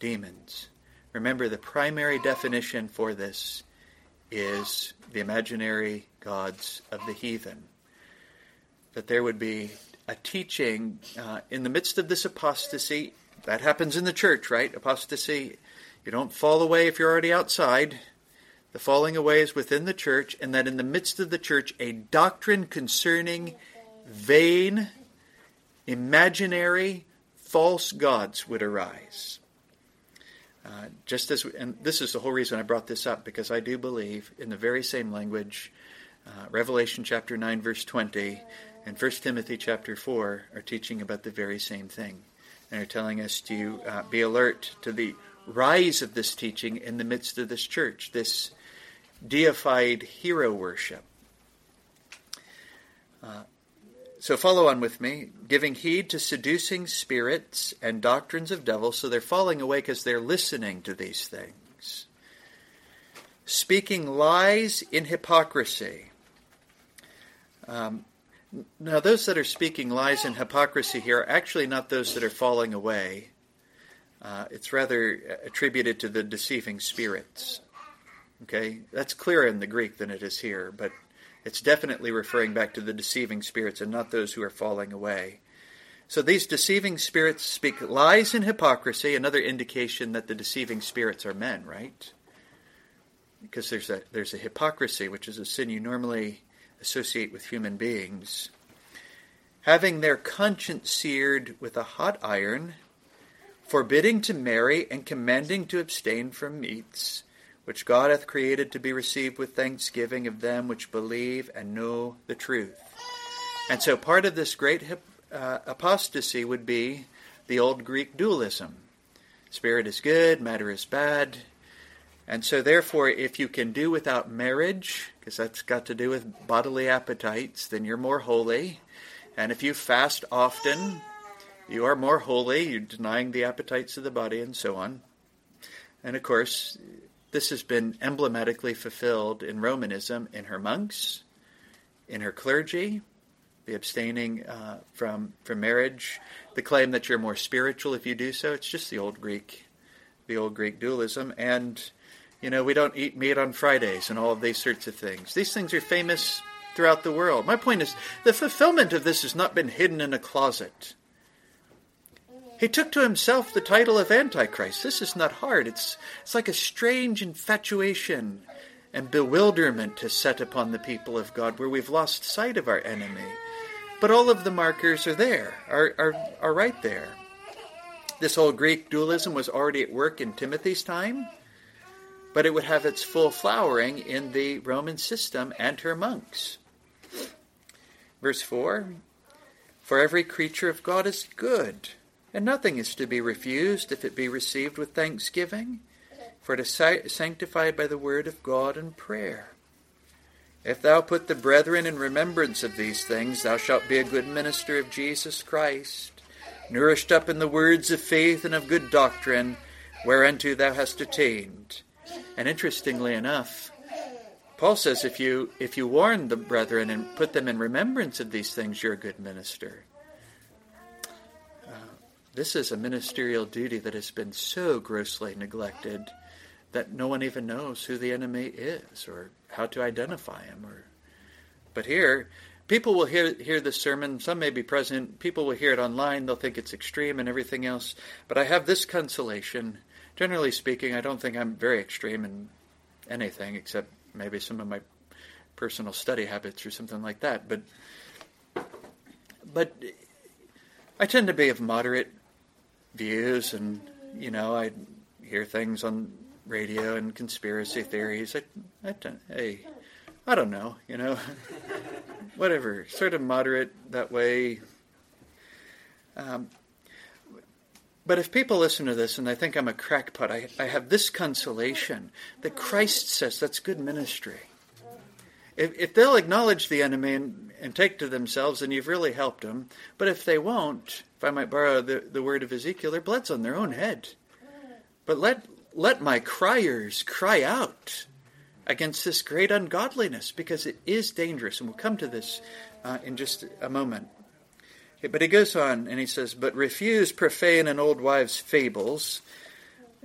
demons. Remember, the primary definition for this is the imaginary gods of the heathen. That there would be a teaching uh, in the midst of this apostasy. That happens in the church, right? Apostasy. You don't fall away if you're already outside. The falling away is within the church, and that in the midst of the church, a doctrine concerning vain, imaginary, false gods would arise. Uh, just as, we, and this is the whole reason I brought this up because I do believe in the very same language, uh, Revelation chapter 9, verse 20, and 1 Timothy chapter 4 are teaching about the very same thing and are telling us to uh, be alert to the rise of this teaching in the midst of this church, this deified hero worship. Uh, so follow on with me. Giving heed to seducing spirits and doctrines of devils. So they're falling away because they're listening to these things. Speaking lies in hypocrisy. Um, now, those that are speaking lies in hypocrisy here are actually not those that are falling away. Uh, it's rather attributed to the deceiving spirits. Okay, that's clearer in the Greek than it is here, but it's definitely referring back to the deceiving spirits and not those who are falling away. So these deceiving spirits speak lies and hypocrisy, another indication that the deceiving spirits are men, right? Because there's a there's a hypocrisy, which is a sin you normally associate with human beings. Having their conscience seared with a hot iron, forbidding to marry and commanding to abstain from meats, which God hath created to be received with thanksgiving of them which believe and know the truth. And so part of this great uh, apostasy would be the old Greek dualism. Spirit is good, matter is bad. And so, therefore, if you can do without marriage, because that's got to do with bodily appetites, then you're more holy. And if you fast often, you are more holy. You're denying the appetites of the body and so on. And of course, this has been emblematically fulfilled in Romanism in her monks, in her clergy, the abstaining uh, from from marriage, the claim that you're more spiritual if you do so. It's just the old Greek, the old Greek dualism, and you know we don't eat meat on Fridays and all of these sorts of things. These things are famous throughout the world. My point is the fulfillment of this has not been hidden in a closet. He took to himself the title of Antichrist. This is not hard. It's, it's like a strange infatuation and bewilderment to set upon the people of God where we've lost sight of our enemy. But all of the markers are there, are, are, are right there. This whole Greek dualism was already at work in Timothy's time, but it would have its full flowering in the Roman system and her monks. Verse 4 For every creature of God is good, and nothing is to be refused if it be received with thanksgiving, for it is sanctified by the word of God and prayer. If thou put the brethren in remembrance of these things, thou shalt be a good minister of Jesus Christ, nourished up in the words of faith and of good doctrine, whereunto thou hast attained. And interestingly enough, Paul says if you if you warn the brethren and put them in remembrance of these things, you're a good minister. This is a ministerial duty that has been so grossly neglected that no one even knows who the enemy is or how to identify him or but here people will hear hear this sermon. Some may be present. People will hear it online. They'll think it's extreme and everything else. But i have this consolation. Generally speaking i don't think i'm very extreme in anything except maybe some of my personal study habits or something like that. But but i tend to be of moderate views and you know i hear things on radio and conspiracy theories. I, I don't, hey, I don't know, you know, [laughs] whatever, sort of moderate that way. Um, but if people listen to this and they think I'm a crackpot, I, I have this consolation that Christ says that's good ministry. If, if they'll acknowledge the enemy and, and take to themselves, then you've really helped them. But if they won't, if I might borrow the, the word of Ezekiel, their blood's on their own head. But let let my criers cry out against this great ungodliness because it is dangerous. And we'll come to this uh, in just a moment. But he goes on and he says, But refuse profane and old wives' fables.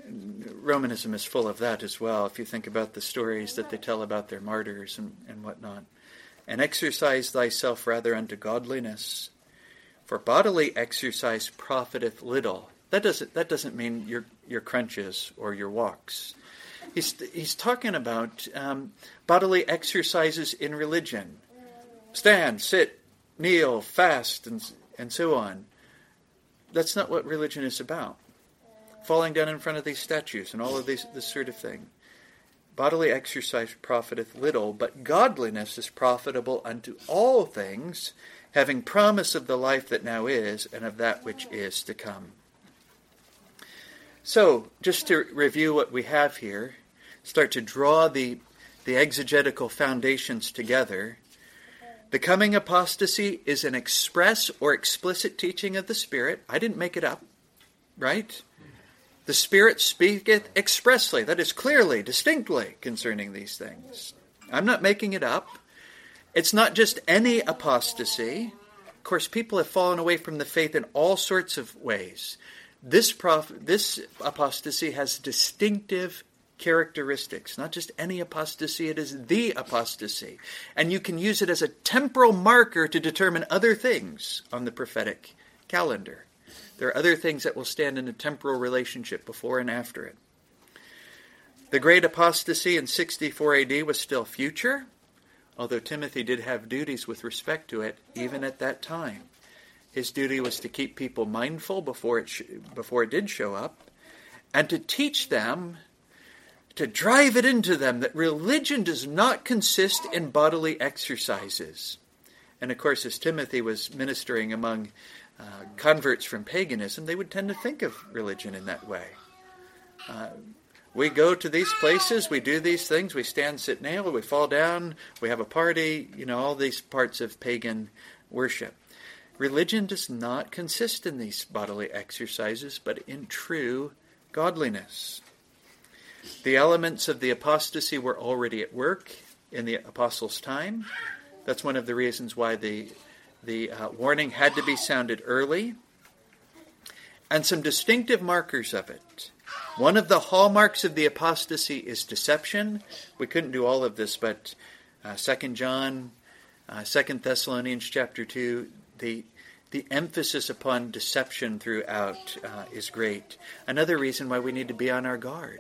Romanism is full of that as well, if you think about the stories that they tell about their martyrs and, and whatnot. And exercise thyself rather unto godliness. For bodily exercise profiteth little that doesn't that doesn't mean your your crunches or your walks. He's he's talking about um, bodily exercises in religion. Stand, sit, kneel, fast, and and so on. That's not what religion is about. Falling down in front of these statues and all of these this sort of thing. Bodily exercise profiteth little, but godliness is profitable unto all things, having promise of the life that now is and of that which is to come. So, just to review what we have here, start to draw the, the exegetical foundations together. The coming apostasy is an express or explicit teaching of the Spirit. I didn't make it up, right? The Spirit speaketh expressly, that is clearly, distinctly concerning these things. I'm not making it up. It's not just any apostasy. Of course, people have fallen away from the faith in all sorts of ways. This, prof- this apostasy has distinctive characteristics, not just any apostasy, it is the apostasy. And you can use it as a temporal marker to determine other things on the prophetic calendar. There are other things that will stand in a temporal relationship before and after it. The great apostasy in 64 AD was still future, although Timothy did have duties with respect to it even at that time. His duty was to keep people mindful before it, sh- before it did show up, and to teach them, to drive it into them that religion does not consist in bodily exercises. And of course, as Timothy was ministering among uh, converts from paganism, they would tend to think of religion in that way. Uh, we go to these places, we do these things, we stand, sit, kneel, we fall down, we have a party, you know, all these parts of pagan worship. Religion does not consist in these bodily exercises, but in true godliness. The elements of the apostasy were already at work in the apostles' time. That's one of the reasons why the, the uh, warning had to be sounded early. And some distinctive markers of it. One of the hallmarks of the apostasy is deception. We couldn't do all of this, but uh, 2 John, uh, Thessalonians chapter 2, the the emphasis upon deception throughout uh, is great. Another reason why we need to be on our guard.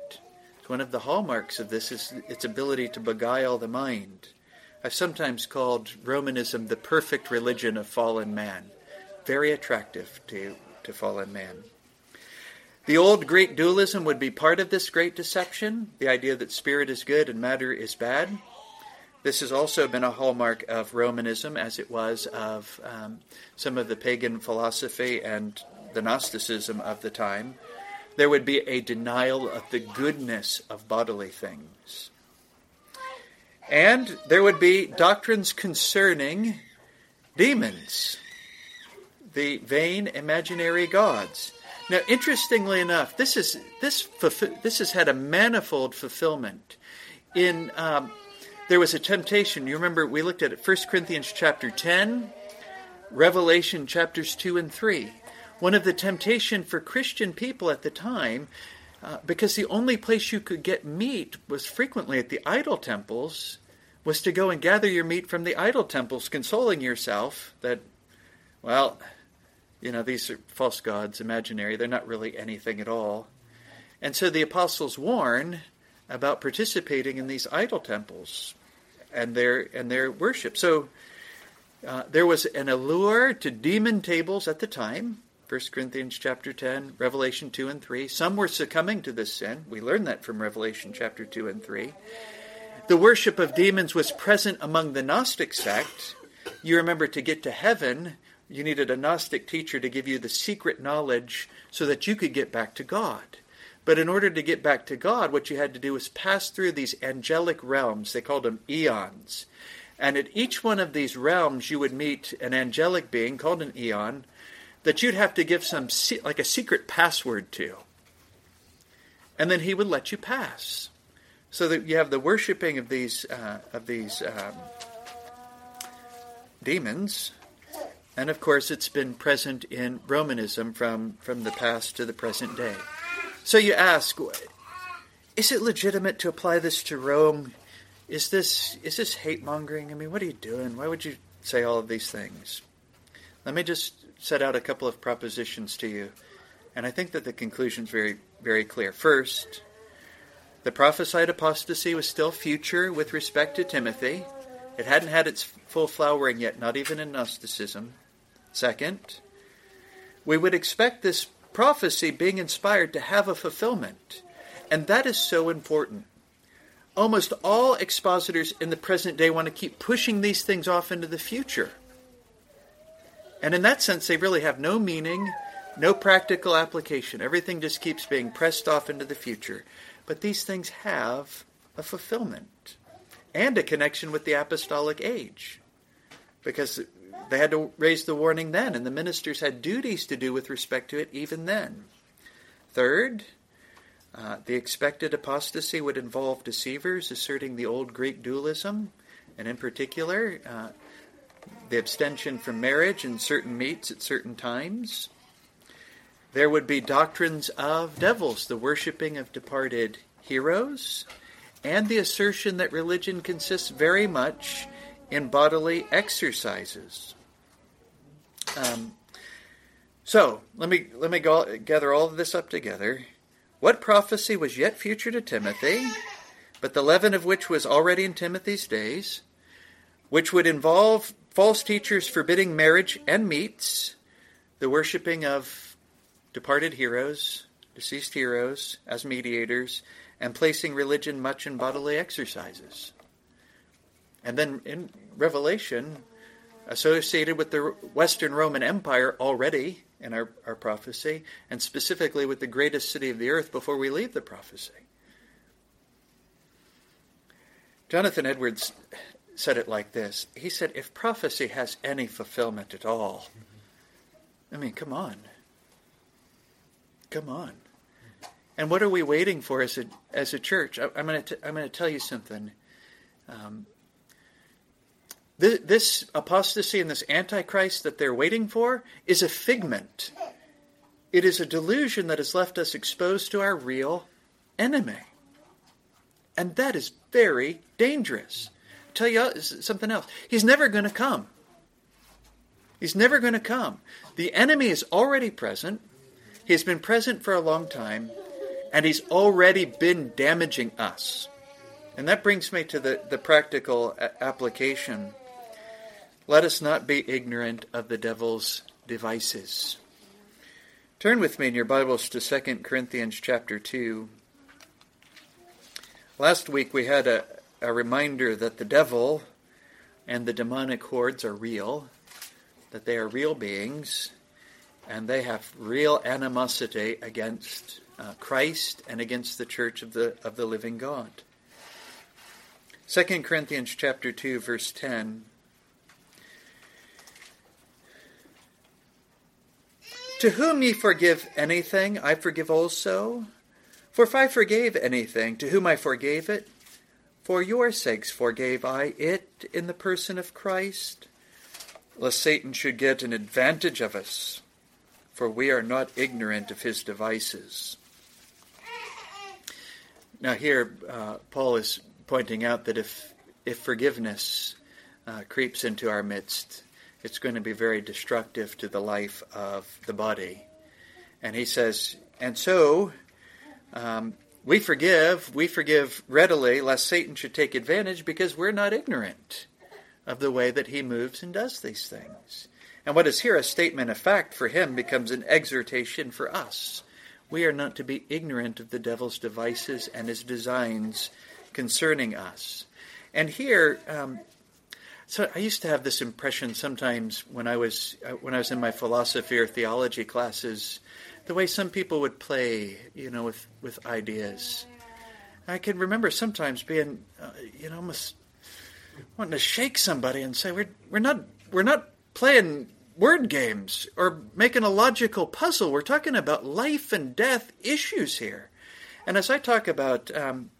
One of the hallmarks of this is its ability to beguile the mind. I've sometimes called Romanism the perfect religion of fallen man. Very attractive to, to fallen man. The old Greek dualism would be part of this great deception, the idea that spirit is good and matter is bad. This has also been a hallmark of Romanism, as it was of um, some of the pagan philosophy and the Gnosticism of the time. There would be a denial of the goodness of bodily things. And there would be doctrines concerning demons, the vain imaginary gods. Now, interestingly enough, this is this this has had a manifold fulfillment. In um, there was a temptation. You remember we looked at it. 1 Corinthians chapter ten, Revelation chapters two and three. One of the temptation for Christian people at the time, uh, because the only place you could get meat was frequently at the idol temples, was to go and gather your meat from the idol temples, consoling yourself that, well, you know, these are false gods, imaginary. They're not really anything at all. And so the apostles warn about participating in these idol temples and their and their worship. So uh, there was an allure to demon tables at the time. 1 Corinthians chapter 10, Revelation 2 and 3. Some were succumbing to this sin. We learn that from Revelation chapter 2 and 3. The worship of demons was present among the Gnostic sect. You remember to get to heaven, you needed a Gnostic teacher to give you the secret knowledge so that you could get back to God. But in order to get back to God, what you had to do was pass through these angelic realms. They called them eons. And at each one of these realms, you would meet an angelic being called an eon that you'd have to give some, like a secret password to. And then he would let you pass. So that you have the worshiping of these, uh, of these um, demons and of course, it's been present in Romanism from, from the past to the present day. So you ask, is it legitimate to apply this to Rome? Is this is this hate mongering? I mean, what are you doing? Why would you say all of these things? Let me just set out a couple of propositions to you, and I think that the conclusion is very very clear. First, the prophesied apostasy was still future with respect to Timothy. It hadn't had its full flowering yet, not even in Gnosticism. Second, we would expect this prophecy being inspired to have a fulfillment. And that is so important. Almost all expositors in the present day want to keep pushing these things off into the future. And in that sense, they really have no meaning, no practical application. Everything just keeps being pressed off into the future. But these things have a fulfillment and a connection with the apostolic age. Because they had to raise the warning then, and the ministers had duties to do with respect to it even then. Third, uh, the expected apostasy would involve deceivers asserting the old Greek dualism, and in particular, uh, the abstention from marriage and certain meats at certain times. There would be doctrines of devils, the worshipping of departed heroes, and the assertion that religion consists very much in bodily exercises. Um, so let me let me go, gather all of this up together. What prophecy was yet future to Timothy, but the leaven of which was already in Timothy's days, which would involve false teachers forbidding marriage and meats, the worshipping of departed heroes, deceased heroes as mediators, and placing religion much in bodily exercises. And then in Revelation, associated with the Western Roman Empire already in our, our prophecy, and specifically with the greatest city of the earth before we leave the prophecy. Jonathan Edwards said it like this He said, If prophecy has any fulfillment at all, I mean, come on. Come on. And what are we waiting for as a, as a church? I, am going to I'm going to tell you something. Um, this apostasy and this antichrist that they're waiting for is a figment. It is a delusion that has left us exposed to our real enemy. And that is very dangerous. Tell you something else. He's never going to come. He's never going to come. The enemy is already present. He has been present for a long time, and he's already been damaging us. And that brings me to the, the practical application let us not be ignorant of the devil's devices. Turn with me in your Bibles to 2 Corinthians chapter 2. Last week we had a, a reminder that the devil and the demonic hordes are real, that they are real beings, and they have real animosity against uh, Christ and against the church of the of the living God. 2 Corinthians chapter 2 verse 10 To whom ye forgive anything, I forgive also. For if I forgave anything, to whom I forgave it, for your sakes forgave I it in the person of Christ, lest Satan should get an advantage of us, for we are not ignorant of his devices. Now, here, uh, Paul is pointing out that if, if forgiveness uh, creeps into our midst, it's going to be very destructive to the life of the body. And he says, and so um, we forgive, we forgive readily, lest Satan should take advantage because we're not ignorant of the way that he moves and does these things. And what is here a statement of fact for him becomes an exhortation for us. We are not to be ignorant of the devil's devices and his designs concerning us. And here, um, so I used to have this impression sometimes when I was uh, when I was in my philosophy or theology classes, the way some people would play, you know, with with ideas. I can remember sometimes being, uh, you know, almost wanting to shake somebody and say, "We're we're not we're not playing word games or making a logical puzzle. We're talking about life and death issues here." And as I talk about um,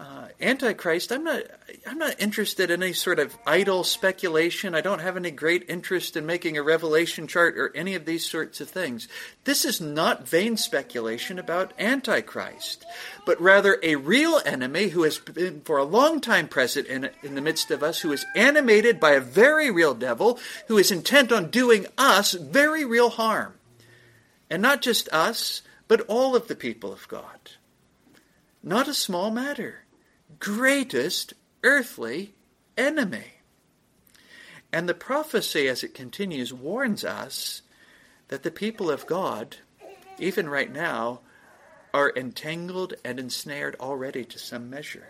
uh, Antichrist, I'm not. I'm not interested in any sort of idle speculation. I don't have any great interest in making a revelation chart or any of these sorts of things. This is not vain speculation about Antichrist, but rather a real enemy who has been for a long time present in, in the midst of us, who is animated by a very real devil, who is intent on doing us very real harm, and not just us, but all of the people of God. Not a small matter greatest earthly enemy. And the prophecy, as it continues, warns us that the people of God, even right now, are entangled and ensnared already to some measure.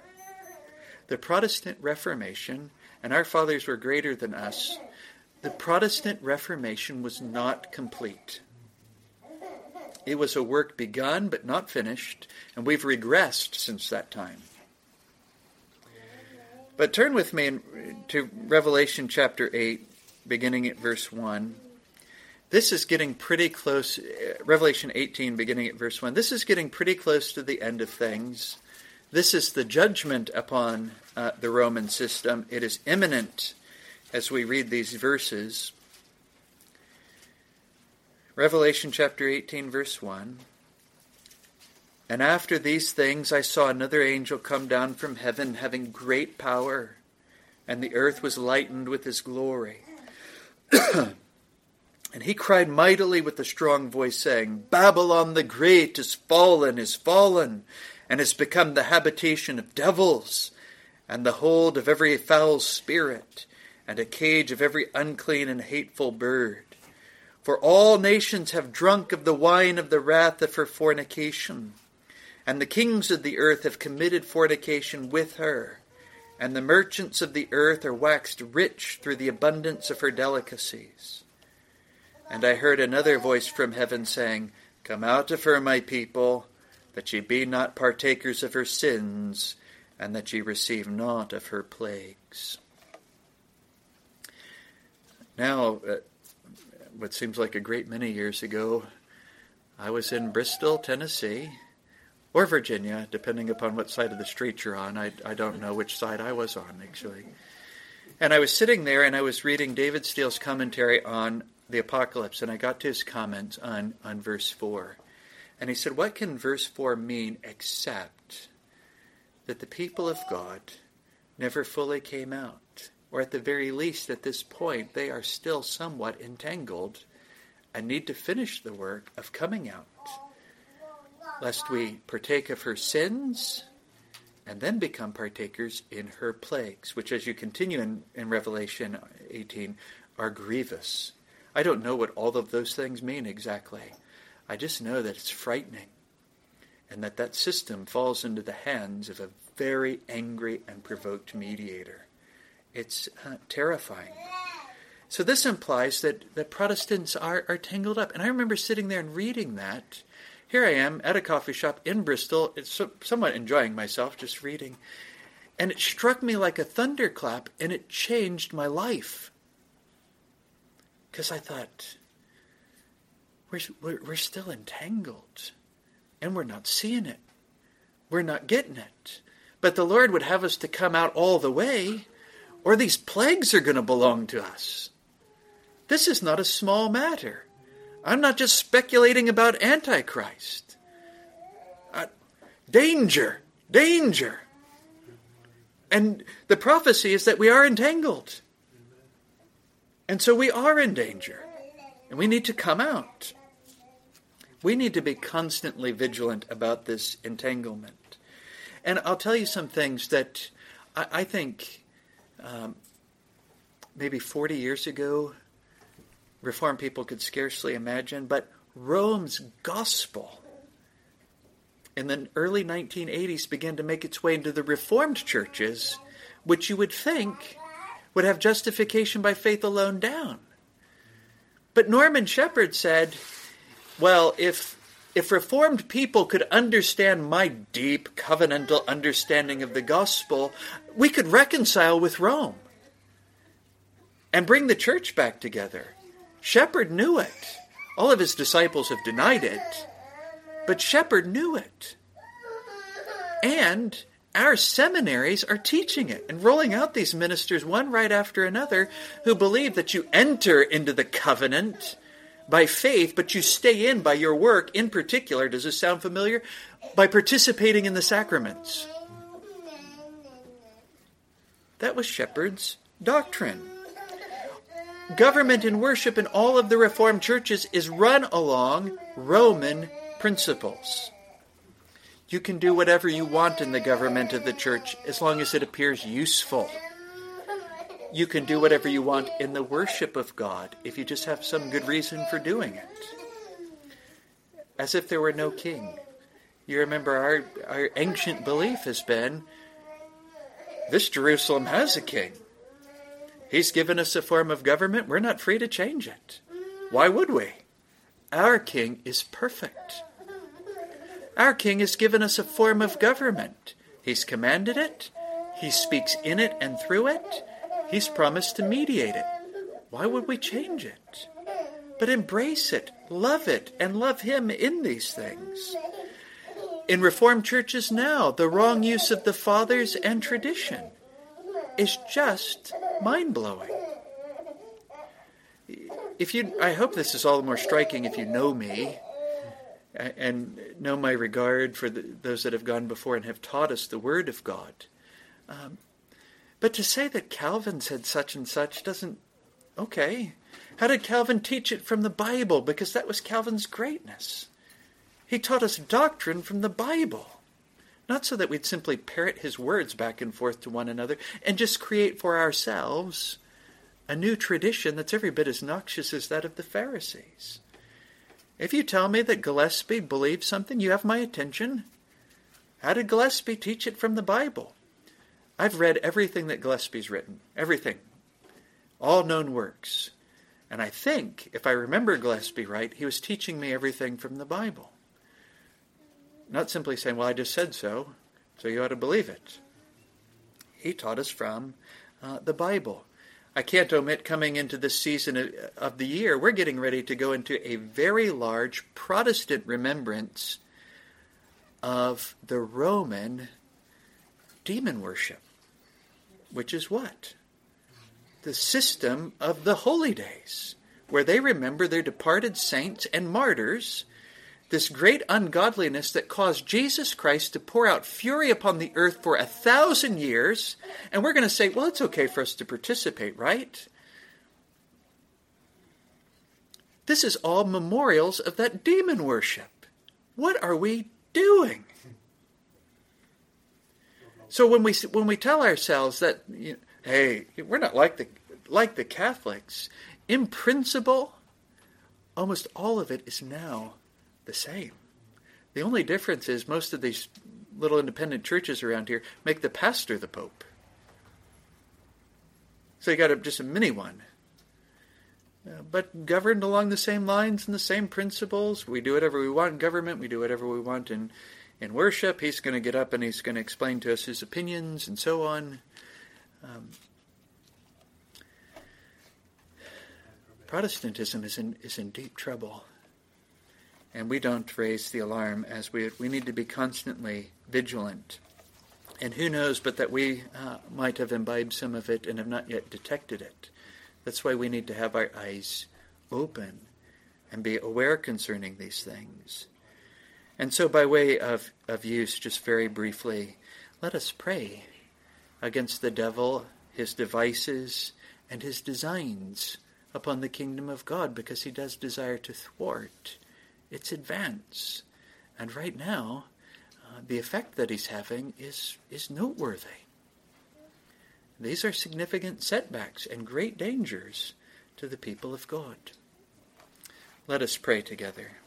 The Protestant Reformation, and our fathers were greater than us, the Protestant Reformation was not complete. It was a work begun but not finished, and we've regressed since that time. But turn with me to Revelation chapter 8, beginning at verse 1. This is getting pretty close, uh, Revelation 18, beginning at verse 1. This is getting pretty close to the end of things. This is the judgment upon uh, the Roman system. It is imminent as we read these verses. Revelation chapter 18, verse 1. And after these things I saw another angel come down from heaven, having great power, and the earth was lightened with his glory. [clears throat] and he cried mightily with a strong voice, saying, Babylon the Great is fallen, is fallen, and has become the habitation of devils, and the hold of every foul spirit, and a cage of every unclean and hateful bird. For all nations have drunk of the wine of the wrath of her fornication and the kings of the earth have committed fornication with her, and the merchants of the earth are waxed rich through the abundance of her delicacies. And I heard another voice from heaven saying, Come out of her, my people, that ye be not partakers of her sins, and that ye receive not of her plagues. Now, uh, what seems like a great many years ago, I was in Bristol, Tennessee, or Virginia, depending upon what side of the street you're on. I, I don't know which side I was on, actually. And I was sitting there and I was reading David Steele's commentary on the Apocalypse, and I got to his comments on, on verse 4. And he said, What can verse 4 mean except that the people of God never fully came out? Or at the very least, at this point, they are still somewhat entangled and need to finish the work of coming out lest we partake of her sins and then become partakers in her plagues, which, as you continue in, in Revelation 18, are grievous. I don't know what all of those things mean exactly. I just know that it's frightening. and that that system falls into the hands of a very angry and provoked mediator. It's uh, terrifying. So this implies that, that Protestants are, are tangled up. And I remember sitting there and reading that. Here I am at a coffee shop in Bristol, so, somewhat enjoying myself, just reading. And it struck me like a thunderclap, and it changed my life. Because I thought, we're, we're, we're still entangled, and we're not seeing it. We're not getting it. But the Lord would have us to come out all the way, or these plagues are going to belong to us. This is not a small matter. I'm not just speculating about Antichrist. Uh, danger, danger. And the prophecy is that we are entangled. And so we are in danger. And we need to come out. We need to be constantly vigilant about this entanglement. And I'll tell you some things that I, I think um, maybe 40 years ago, Reformed people could scarcely imagine, but Rome's gospel in the early 1980s began to make its way into the Reformed churches, which you would think would have justification by faith alone down. But Norman Shepherd said, well, if if reformed people could understand my deep covenantal understanding of the gospel, we could reconcile with Rome and bring the church back together. Shepherd knew it. All of his disciples have denied it, but Shepherd knew it. And our seminaries are teaching it and rolling out these ministers one right after another who believe that you enter into the covenant by faith, but you stay in by your work, in particular, does this sound familiar? By participating in the sacraments. That was Shepherd's doctrine government and worship in all of the Reformed churches is run along Roman principles. You can do whatever you want in the government of the church as long as it appears useful. You can do whatever you want in the worship of God if you just have some good reason for doing it. As if there were no king. You remember our, our ancient belief has been this Jerusalem has a king. He's given us a form of government. We're not free to change it. Why would we? Our king is perfect. Our king has given us a form of government. He's commanded it. He speaks in it and through it. He's promised to mediate it. Why would we change it? But embrace it, love it, and love Him in these things. In Reformed churches now, the wrong use of the fathers and tradition is just mind blowing. If you, I hope this is all the more striking if you know me and know my regard for the, those that have gone before and have taught us the Word of God. Um, but to say that Calvin said such and such doesn't. Okay. How did Calvin teach it from the Bible? Because that was Calvin's greatness. He taught us doctrine from the Bible not so that we'd simply parrot his words back and forth to one another and just create for ourselves a new tradition that's every bit as noxious as that of the Pharisees. If you tell me that Gillespie believed something, you have my attention. How did Gillespie teach it from the Bible? I've read everything that Gillespie's written, everything, all known works. And I think, if I remember Gillespie right, he was teaching me everything from the Bible. Not simply saying, well, I just said so, so you ought to believe it. He taught us from uh, the Bible. I can't omit coming into this season of the year, we're getting ready to go into a very large Protestant remembrance of the Roman demon worship, which is what? The system of the holy days, where they remember their departed saints and martyrs this great ungodliness that caused Jesus Christ to pour out fury upon the earth for a thousand years, and we're going to say, well, it's okay for us to participate, right? This is all memorials of that demon worship. What are we doing? So when we when we tell ourselves that, you know, hey, we're not like the like the Catholics, in principle, almost all of it is now the same. The only difference is most of these little independent churches around here make the pastor the pope. So you got a, just a mini one. Uh, but governed along the same lines and the same principles. We do whatever we want in government. We do whatever we want in, in worship. He's going to get up and he's going to explain to us his opinions and so on. Um, Protestantism is in, is in deep trouble. And we don't raise the alarm as we, we need to be constantly vigilant. And who knows but that we uh, might have imbibed some of it and have not yet detected it. That's why we need to have our eyes open and be aware concerning these things. And so, by way of, of use, just very briefly, let us pray against the devil, his devices, and his designs upon the kingdom of God because he does desire to thwart its advance. And right now, uh, the effect that he's having is, is noteworthy. These are significant setbacks and great dangers to the people of God. Let us pray together.